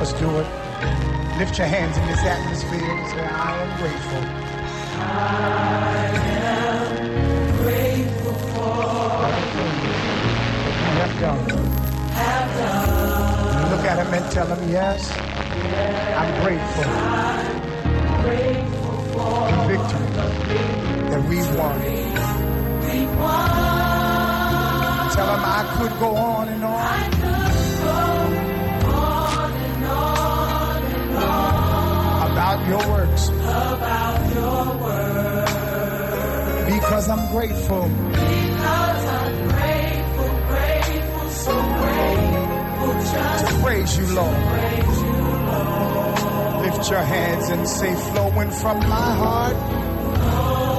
us do it. Lift your hands in this atmosphere and say, I am grateful. I am grateful for You have done. Look at him and tell him, yes, I'm grateful Grateful for for the victory that we won. we won. Tell him I could go on your works about your word because I'm grateful. because I'm grateful, grateful, so grateful just to praise you, Lord. praise you, Lord. Lift your hands and say, flowing from my heart. Flowing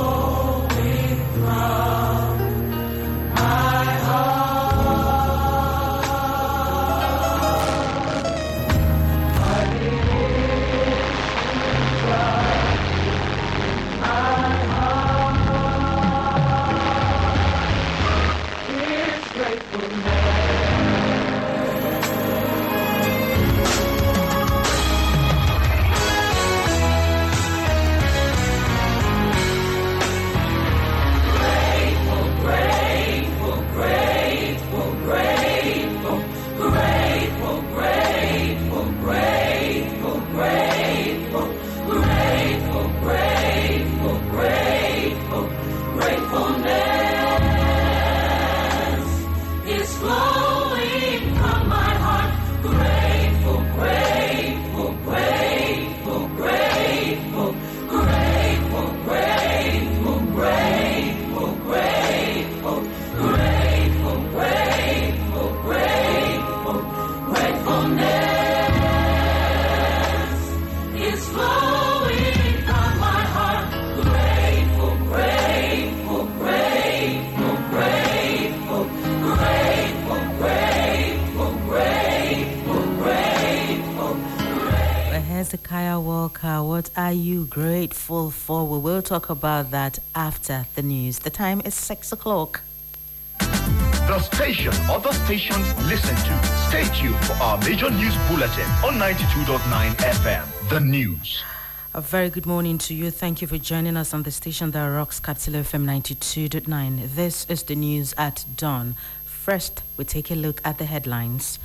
talk about that after the news. The time is 6 o'clock. The station other stations listen to. Stay tuned for our major news bulletin on 92.9 FM. The news. A very good morning to you. Thank you for joining us on the station that rocks Capital FM 92.9. This is the news at dawn. First, we take a look at the headlines.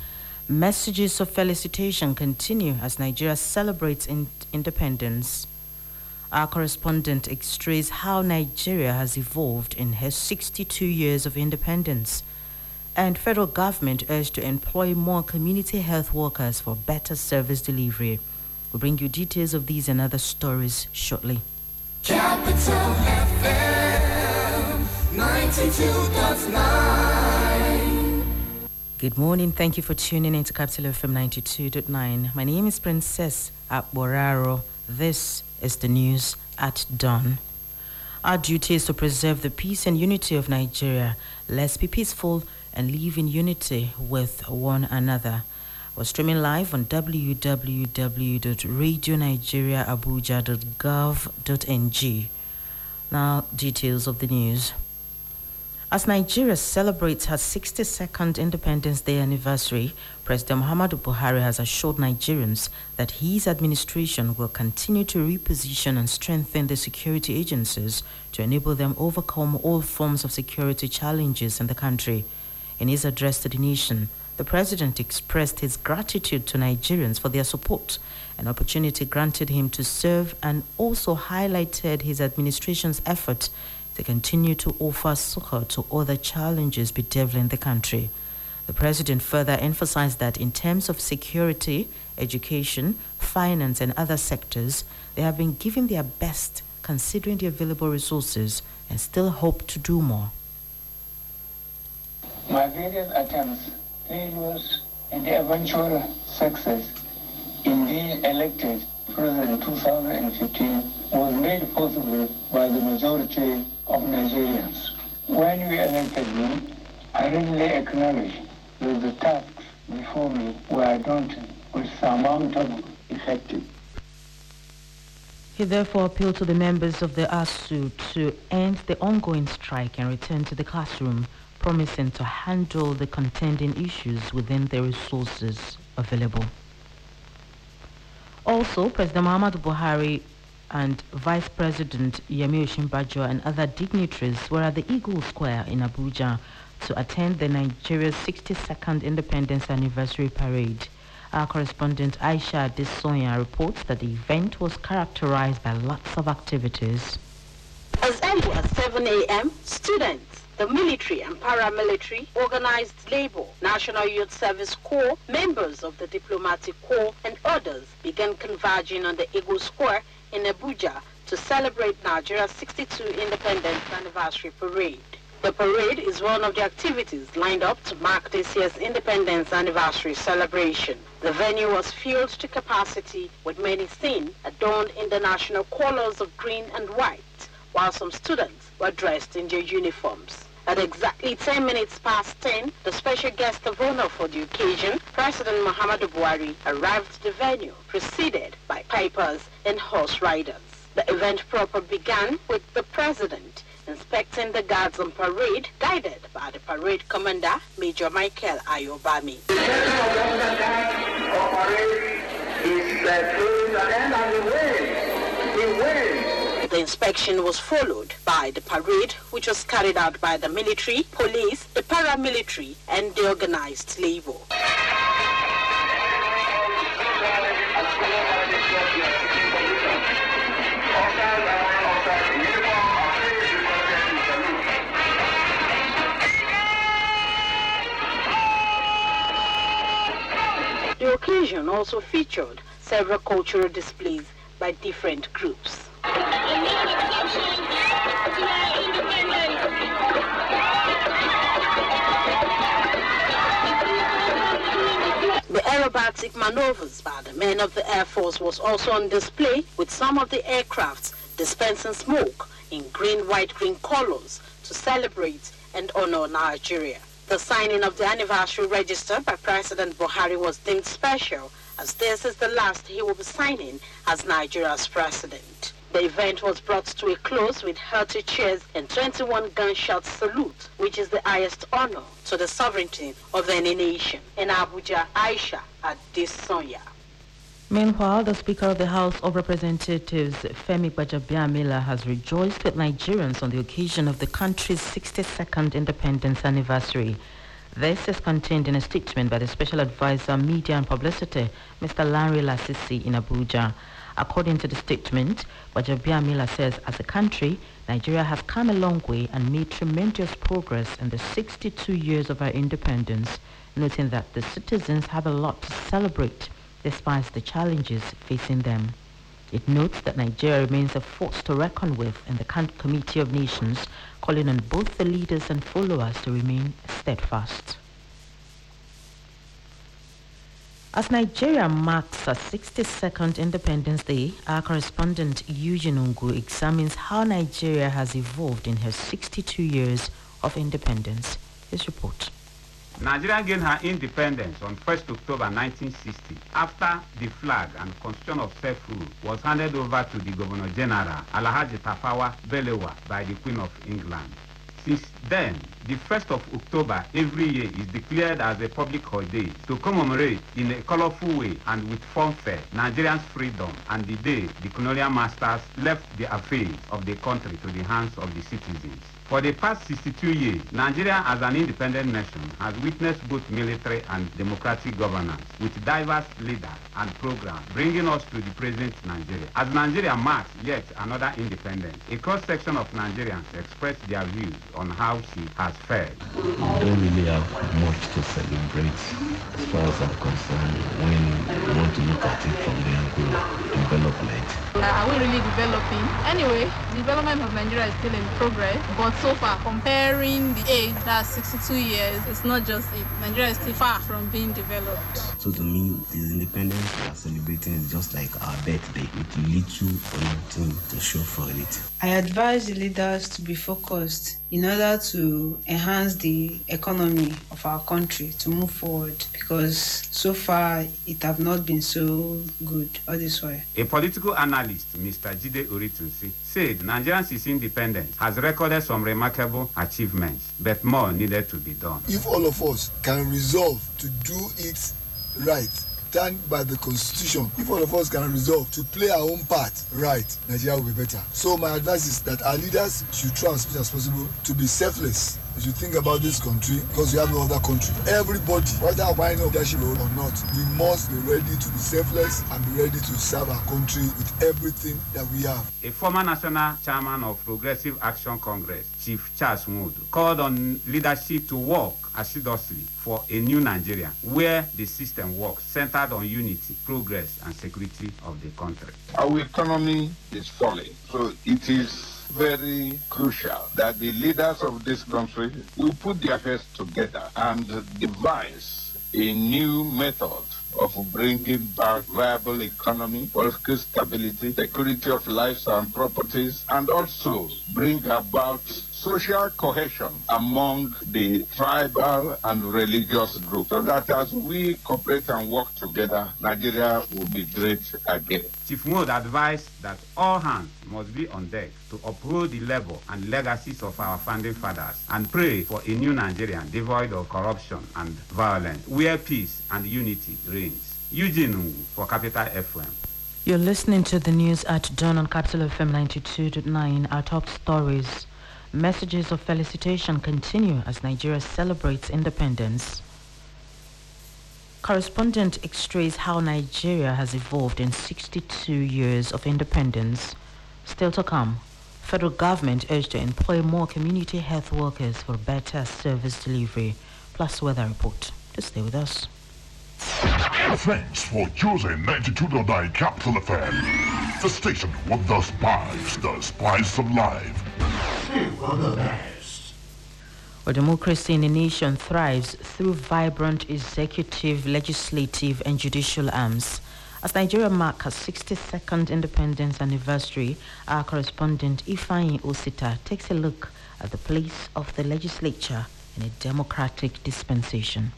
Messages of felicitation continue as Nigeria celebrates in- independence. Our correspondent x-rays how Nigeria has evolved in her 62 years of independence. And federal government urged to employ more community health workers for better service delivery. We'll bring you details of these and other stories shortly. Capital FM 92.9. Good morning. Thank you for tuning in to Capital FM 92.9. My name is Princess Akboraro. This is the news at dawn. Our duty is to preserve the peace and unity of Nigeria. Let's be peaceful and live in unity with one another. We're streaming live on www.radionigeriaabuja.gov.ng. Now, details of the news. As Nigeria celebrates her 62nd Independence Day anniversary, President Muhammadu Buhari has assured Nigerians that his administration will continue to reposition and strengthen the security agencies to enable them overcome all forms of security challenges in the country. In his address to the nation, the president expressed his gratitude to Nigerians for their support, an opportunity granted him to serve, and also highlighted his administration's effort to continue to offer succor to other challenges bedeviling the country. The president further emphasized that in terms of security, education, finance, and other sectors, they have been giving their best considering the available resources and still hope to do more. My various attempts, failures, and eventual success in being elected president in 2015 was made possible by the majority of Nigerians. When we elected me, I readily acknowledge that the tasks before me were daunting, but surmountable, effective. He therefore appealed to the members of the ASUU to end the ongoing strike and return to the classroom, promising to handle the contending issues within their resources. available. Also, President Muhammadu Buhari and Vice President Yemi Osinbajo and other dignitaries were at the Eagle Square in Abuja to attend the Nigeria's 62nd Independence Anniversary Parade. Our correspondent Aisha Desoya reports that the event was characterized by lots of activities. As early as 7 a.m., students, the military and paramilitary, organized labor, National Youth Service Corps, members of the Diplomatic Corps, and others began converging on the Eagle Square in Abuja to celebrate Nigeria's 62 Independence Anniversary Parade. The parade is one of the activities lined up to mark this year's Independence Anniversary celebration. The venue was filled to capacity with many seen adorned in the national colors of green and white, while some students were dressed in their uniforms. At exactly 10 minutes past 10, the special guest of honor for the occasion, President Muhammadu Buhari, arrived at the venue, preceded by pipers and horse riders. The event proper began with the president inspecting the guards on parade, guided by the parade commander, Major Michael Ayobami. The inspection was followed by the parade, which was carried out by the military, police, the paramilitary, and the organized labor. The occasion also featured several cultural displays by different groups. The aerobatic maneuvers by the men of the Air Force was also on display with some of the aircrafts dispensing smoke in green, white, green colors to celebrate and honor Nigeria. The signing of the anniversary register by President Buhari was deemed special as this is the last he will be signing as Nigeria's president. The event was brought to a close with hearty cheers and 21 gunshot salute, which is the highest honor to the sovereignty of any nation. In Abuja, Aisha Adesonya. Meanwhile, the Speaker of the House of Representatives, Femi Gbajabiamila, has rejoiced with Nigerians on the occasion of the country's 62nd independence anniversary. This is contained in a statement by the Special Advisor, Media and Publicity, Mr. Lanre Lasisi in Abuja. According to the statement, Gbajabiamila says, as a country, Nigeria has come a long way and made tremendous progress in the 62 years of our independence, noting that the citizens have a lot to celebrate despite the challenges facing them. It notes that Nigeria remains a force to reckon with in the Committee of Nations, calling on both the leaders and followers to remain steadfast. As Nigeria marks her 62nd Independence Day, our correspondent Eugene Ungu examines how Nigeria has evolved in her 62 years of independence. His report. Nigeria gained her independence on 1st October 1960 after the flag and constitution of self-rule was handed over to the Governor General Alhaji Tafawa Balewa by the Queen of England. Since then, the 1st of October every year is declared as a public holiday to commemorate in a colorful way and with fanfare Nigerians' freedom and the day the colonial masters left the affairs of the country to the hands of the citizens. For the past 62 years, Nigeria as an independent nation has witnessed both military and democratic governance with diverse leaders and programs bringing us to the present Nigeria. As Nigeria marks yet another independence, a cross-section of Nigerians expressed their views on how she has fared. We don't really have much to celebrate as far as I'm concerned when we want to look at it from the angle of development. Uh, are we really developing? Anyway, development of Nigeria is still in progress, but so far, comparing the age, that's 62 years, it's not just it. Nigeria is still far from being developed. So to me, the independence we are celebrating is just like our birthday with little or nothing to show for it. I advise the leaders to be focused in order to enhance the economy of our country to move forward because so far it have not been so good all this while. A political analyst, Mr. Jide Oritunsi, said Nigeria's independence has recorded some remarkable achievements, but more needed to be done. if all of us can resolve to do it right stand by the constitution if all of us can resolve to play our own part right nigeria will be better. So my advice is that our leaders should try as much as possible to be selfless. We you think about this country because we have no other country everybody whether buying of leadership role or not we must be ready to be selfless and be ready to serve our country with everything that we have. A former national chairman of Progressive Action Congress, Chief Charles Wood, called on leadership to work assiduously for a new Nigeria where the system works centered on unity, progress, and security of the country. Our economy is falling, so it is very crucial that the leaders of this country will put their heads together and devise a new method of bringing back viable economy, political stability, security of lives and properties, and also bring about social cohesion among the tribal and religious groups so that as we cooperate and work together, Nigeria will be great again. Chief Wood advised that all hands must be on deck to uphold the level and legacies of our founding fathers and pray for a new Nigeria devoid of corruption and violence, where peace and unity reigns. Eugene Ngu for Capital FM. You're listening to the news at Dawn on Capital FM 92.9. Our top stories. Messages of felicitation continue as Nigeria celebrates independence. Correspondent x-rays how Nigeria has evolved in 62 years of independence. Still to come, federal government urged to employ more community health workers for better service delivery. Plus weather report. Just stay with us. Thanks for choosing 92.9 Capital FM. The station with the spice, the spice of life. Where democracy in the nation thrives through vibrant executive, legislative, and judicial arms. As Nigeria marks her 62nd independence anniversary, our correspondent Ifeanyi Osita takes a look at the place of the legislature in a democratic dispensation.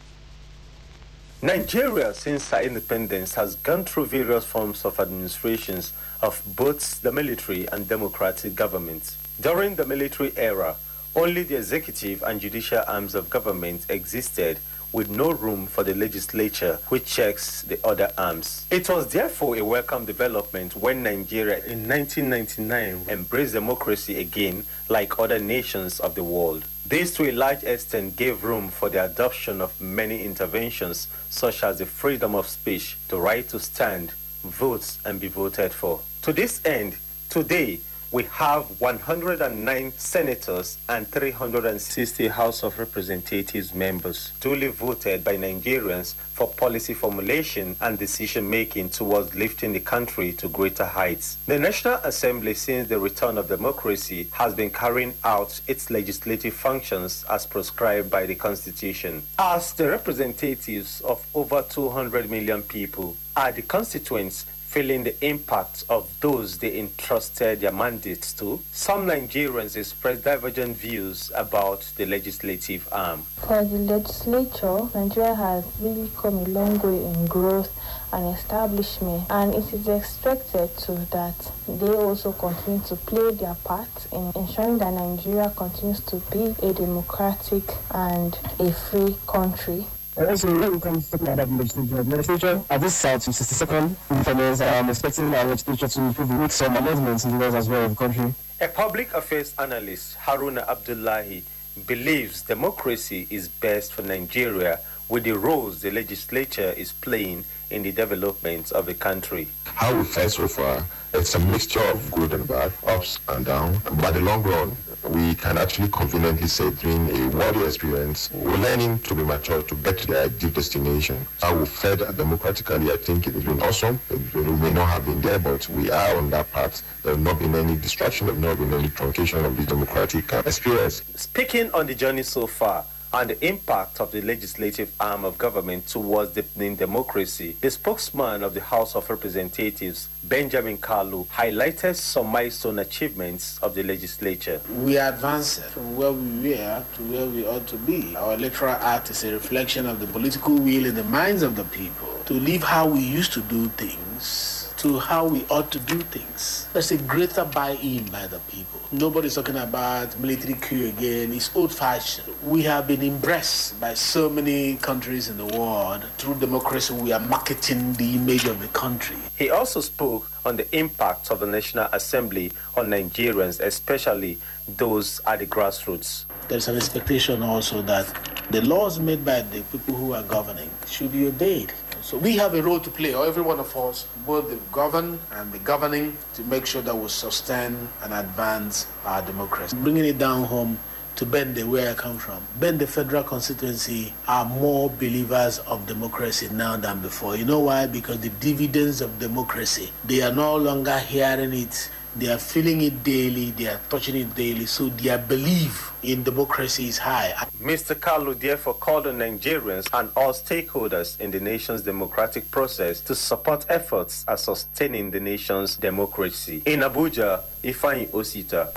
Nigeria, since her independence, has gone through various forms of administrations of both the military and democratic governments. During the military era, only the executive and judicial arms of government existed with no room for the legislature which checks the other arms. It was therefore a welcome development when Nigeria in 1999 embraced democracy again like other nations of the world. This to a large extent gave room for the adoption of many interventions such as the freedom of speech, the right to stand, vote and be voted for. To this end, today we have 109 senators and 360 House of Representatives members duly voted by Nigerians for policy formulation and decision making towards lifting the country to greater heights. The National Assembly, since the return of democracy, has been carrying out its legislative functions as prescribed by the Constitution. As the representatives of over 200 million people are the constituents feeling the impact of those they entrusted their mandates to, some Nigerians express divergent views about the legislative arm. For the legislature, Nigeria has really come a long way in growth and establishment, and it is expected to that they also continue to play their part in ensuring that Nigeria continues to be a democratic and a free country. Also, when it comes to talking about legislature, legislature at this site, 62nd independence, I am expecting our legislature to improve some amendments in the laws as well of the country. A public affairs analyst, Haruna Abdullahi, believes democracy is best for Nigeria with the roles the legislature is playing in the development of the country. How we fare so far, it's a mixture of good and bad, ups and downs. But the long run, we can actually conveniently say during a worthy experience, we're learning to be mature to get to the ideal destination. How we fed democratically, I think it has been awesome. It may not have been there, but we are on that path. There have not been any distraction, there have not been any truncation of the democratic experience. Speaking on the journey so far, and the impact of the legislative arm of government towards deepening democracy, the spokesman of the House of Representatives, Benjamin Kalu, highlighted some milestone achievements of the legislature. We advanced from where we were to where we ought to be. Our electoral act is a reflection of the political will in the minds of the people to live how we used to do things to how we ought to do things. There's a greater buy-in by the people. Nobody's talking about military coup again. It's old-fashioned. We have been impressed by so many countries in the world. Through democracy, we are marketing the image of the country. He also spoke on the impact of the National Assembly on Nigerians, especially those at the grassroots. There's an expectation also that the laws made by the people who are governing should be obeyed. So we have a role to play, or every one of us, both the governed and the governing, to make sure that we sustain and advance our democracy. Bringing it down home to Bende, where I come from. Bende Federal Constituency are more believers of democracy now than before. You know why? Because the dividends of democracy, they are no longer hearing it they are feeling it daily, they are touching it daily, so their belief in democracy is high. Mr. Kalu therefore called on Nigerians and all stakeholders in the nation's democratic process to support efforts at sustaining the nation's democracy. In Abuja, Ifeanyi Osita.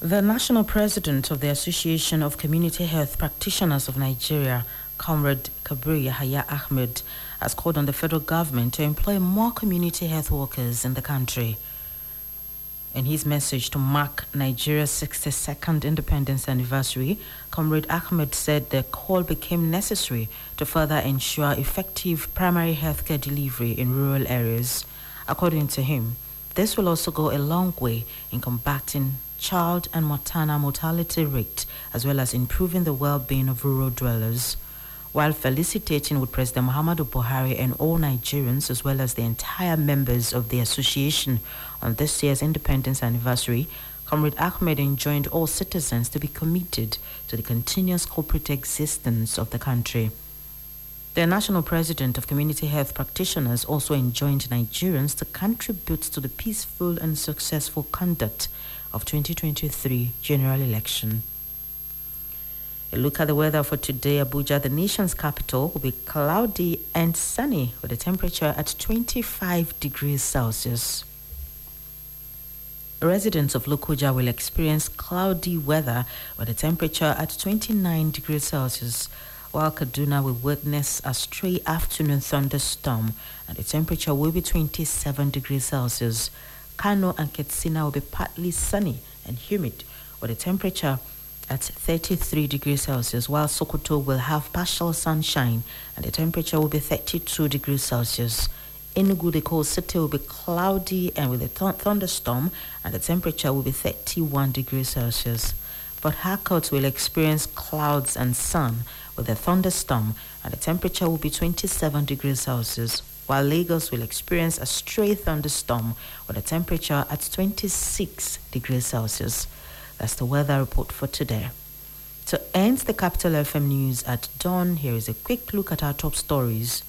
The national president of the Association of Community Health Practitioners of Nigeria, Comrade Kabir Yahya Ahmed, has called on the federal government to employ more community health workers in the country. In his message to mark Nigeria's 62nd independence anniversary, Comrade Ahmed said the call became necessary to further ensure effective primary healthcare delivery in rural areas. According to him, this will also go a long way in combating child and maternal mortality rate as well as improving the well-being of rural dwellers. While felicitating with President Muhammadu Buhari and all Nigerians as well as the entire members of the association on this year's independence anniversary, Comrade Ahmed enjoined all citizens to be committed to the continuous corporate existence of the country. The national president of Community Health Practitioners also enjoined Nigerians to contribute to the peaceful and successful conduct of 2023 general election. A look at the weather for today, Abuja, the nation's capital, will be cloudy and sunny with a temperature at 25 degrees Celsius. Residents of Lokoja will experience cloudy weather with a temperature at 29 degrees Celsius, while Kaduna will witness a stray afternoon thunderstorm and the temperature will be 27 degrees Celsius. Kano and Katsina will be partly sunny and humid with a temperature at 33 degrees Celsius, while Sokoto will have partial sunshine and the temperature will be 32 degrees Celsius. Enugu, the coal city, will be cloudy and with a th- thunderstorm, and the temperature will be 31 degrees Celsius. Port Harcourt will experience clouds and sun with a thunderstorm, and the temperature will be 27 degrees Celsius, while Lagos will experience a stray thunderstorm with a temperature at 26 degrees Celsius. That's the weather report for today. To end the Capital FM news at dawn, here is a quick look at our top stories.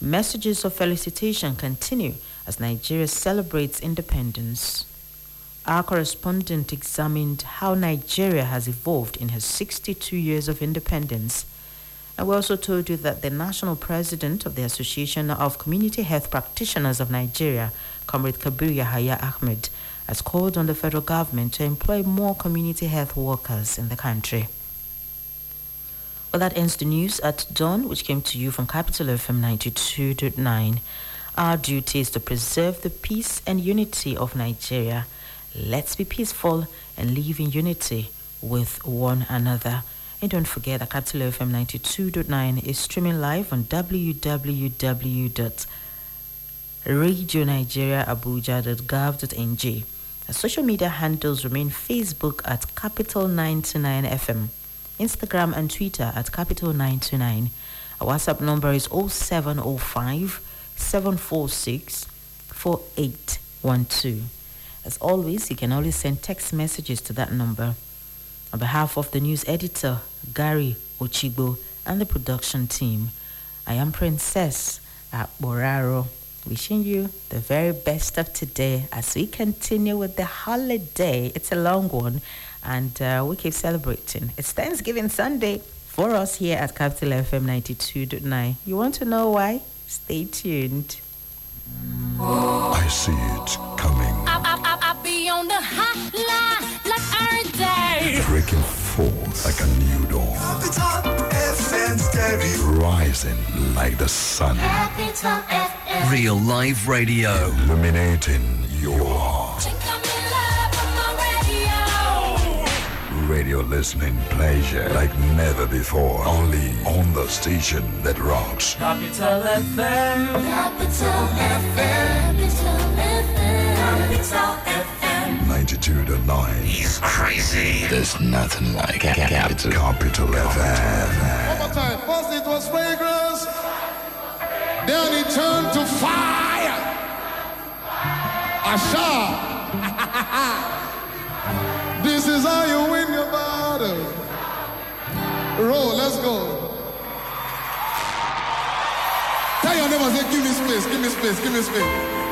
Messages of felicitation continue as Nigeria celebrates independence. Our correspondent examined how Nigeria has evolved in her 62 years of independence. And we also told you that the national president of the Association of Community Health Practitioners of Nigeria, Comrade Kabir Yahya Ahmed, has called on the federal government to employ more community health workers in the country. Well, that ends the news at dawn, which came to you from Capital FM 92.9. Our duty is to preserve the peace and unity of Nigeria. Let's be peaceful and live in unity with one another. And don't forget that Capital FM 92.9 is streaming live on www.radionigeriaabuja.gov.ng. Our social media handles remain Facebook at Capital 929 FM, Instagram and Twitter at Capital 929. Our WhatsApp number is 0705 746 4812. As always, you can always send text messages to that number. On behalf of the news editor, Gary Ochigbo, and the production team, I am Princess at Boraro, wishing you the very best of today as we continue with the holiday. It's a long one, and uh, we keep celebrating. It's Thanksgiving Sunday for us here at Capital FM 92.9. You want to know why? Stay tuned. I see it coming. I, I, I, I be on the hotline like every day. Breaking forth like a new dawn. Rising like the sun. Real live radio. Illuminating your heart. Radio listening pleasure like never before. Only on the station that rocks. Capital FM. Capital FM. Capital FM. Capital FM. 92.9. He's crazy. There's nothing like ca- capital. Capital FM. One more time. First it was fragrance. Then it turned to fire. Asha. this is how you win your battle. Roll, let's go. Tell your neighbors, give me space, give me space, give me space.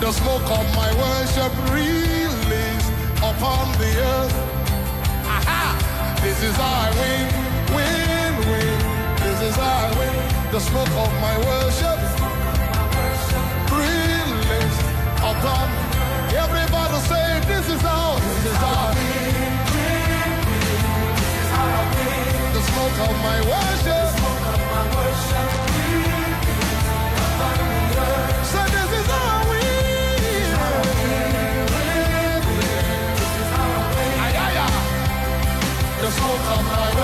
The smoke of my worship released upon the earth. Aha! This is how I win, win, win. This is how I win. The smoke of my worship released upon. Everybody say, this is how. This is our win, win, win. This is our win. The smoke of my worship. The smoke of my worship. Say, this is ours. Almighty.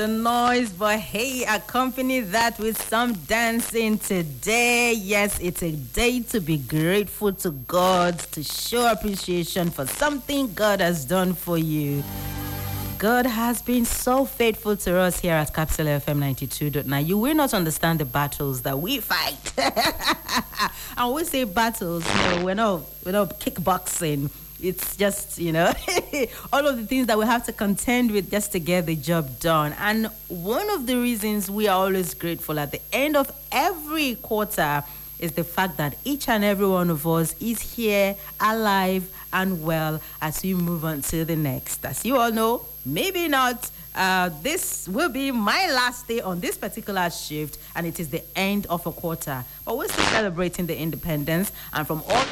The noise, but hey, accompany that with some dancing today. Yes, it's a day to be grateful to God, to show appreciation for something God has done for you. God has been so faithful to us here at Capital FM 92.9. You will not understand the battles that we fight. and we say battles, know, we're not, we're not kickboxing. It's just, you know, all of the things that we have to contend with just to get the job done. And one of the reasons we are always grateful at the end of every quarter is the fact that each and every one of us is here alive and well as we move on to the next. As you all know, maybe not. Uh, this will be my last day on this particular shift, and it is the end of a quarter. But we're still celebrating the independence, and from all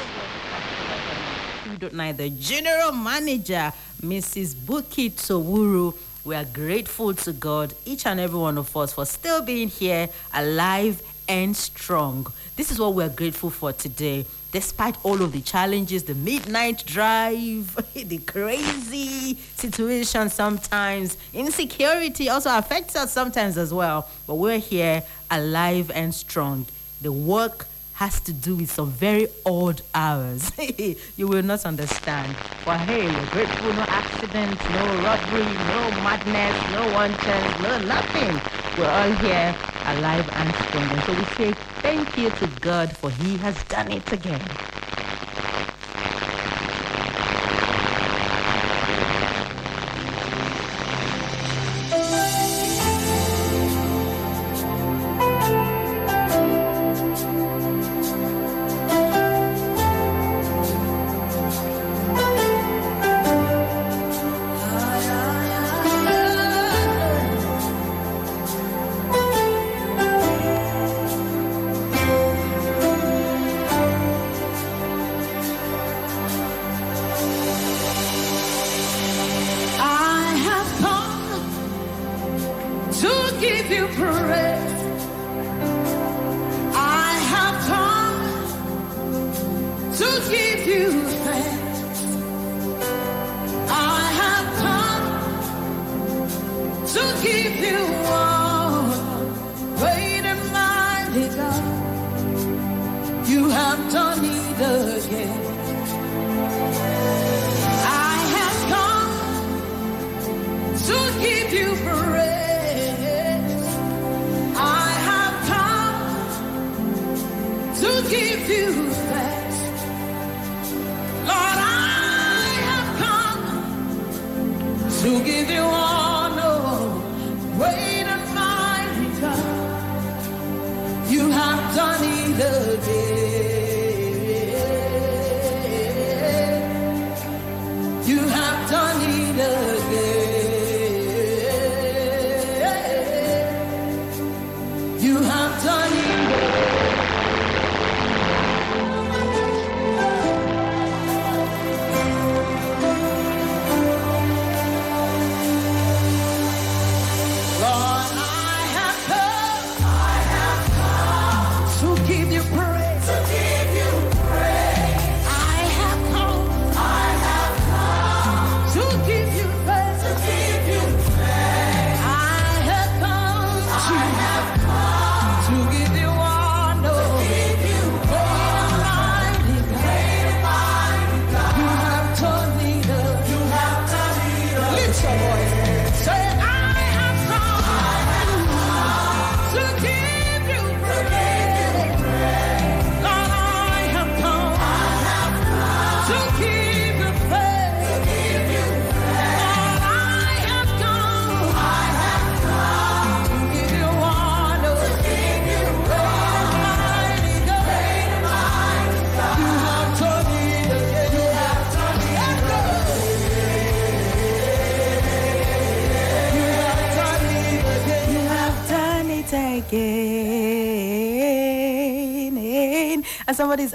the 2.9, the general manager, Mrs. Buki Towuru. We are grateful to God, each and every one of us, for still being here, alive and strong. This is what we're grateful for today. Despite all of the challenges, the midnight drive, the crazy situation sometimes, insecurity also affects us sometimes as well. But we're here, alive and strong. The work has to do with some very odd hours. you will not understand. But hey, we're grateful, no accidents, no robbery, no madness, no wanton, no nothing. We're all here, alive and strong. And so we say thank you to God for He has done it again. Give you thanks.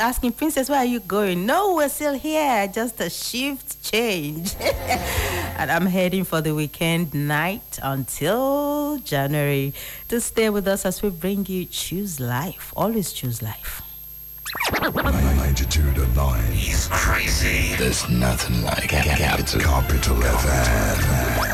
Asking, Princess, where are you going? No, we're still here. Just a shift change. and I'm heading for the weekend night until January to stay with us as we bring you Choose Life. Always choose life. 92.9. He's crazy. There's nothing like Capital, Capital FM.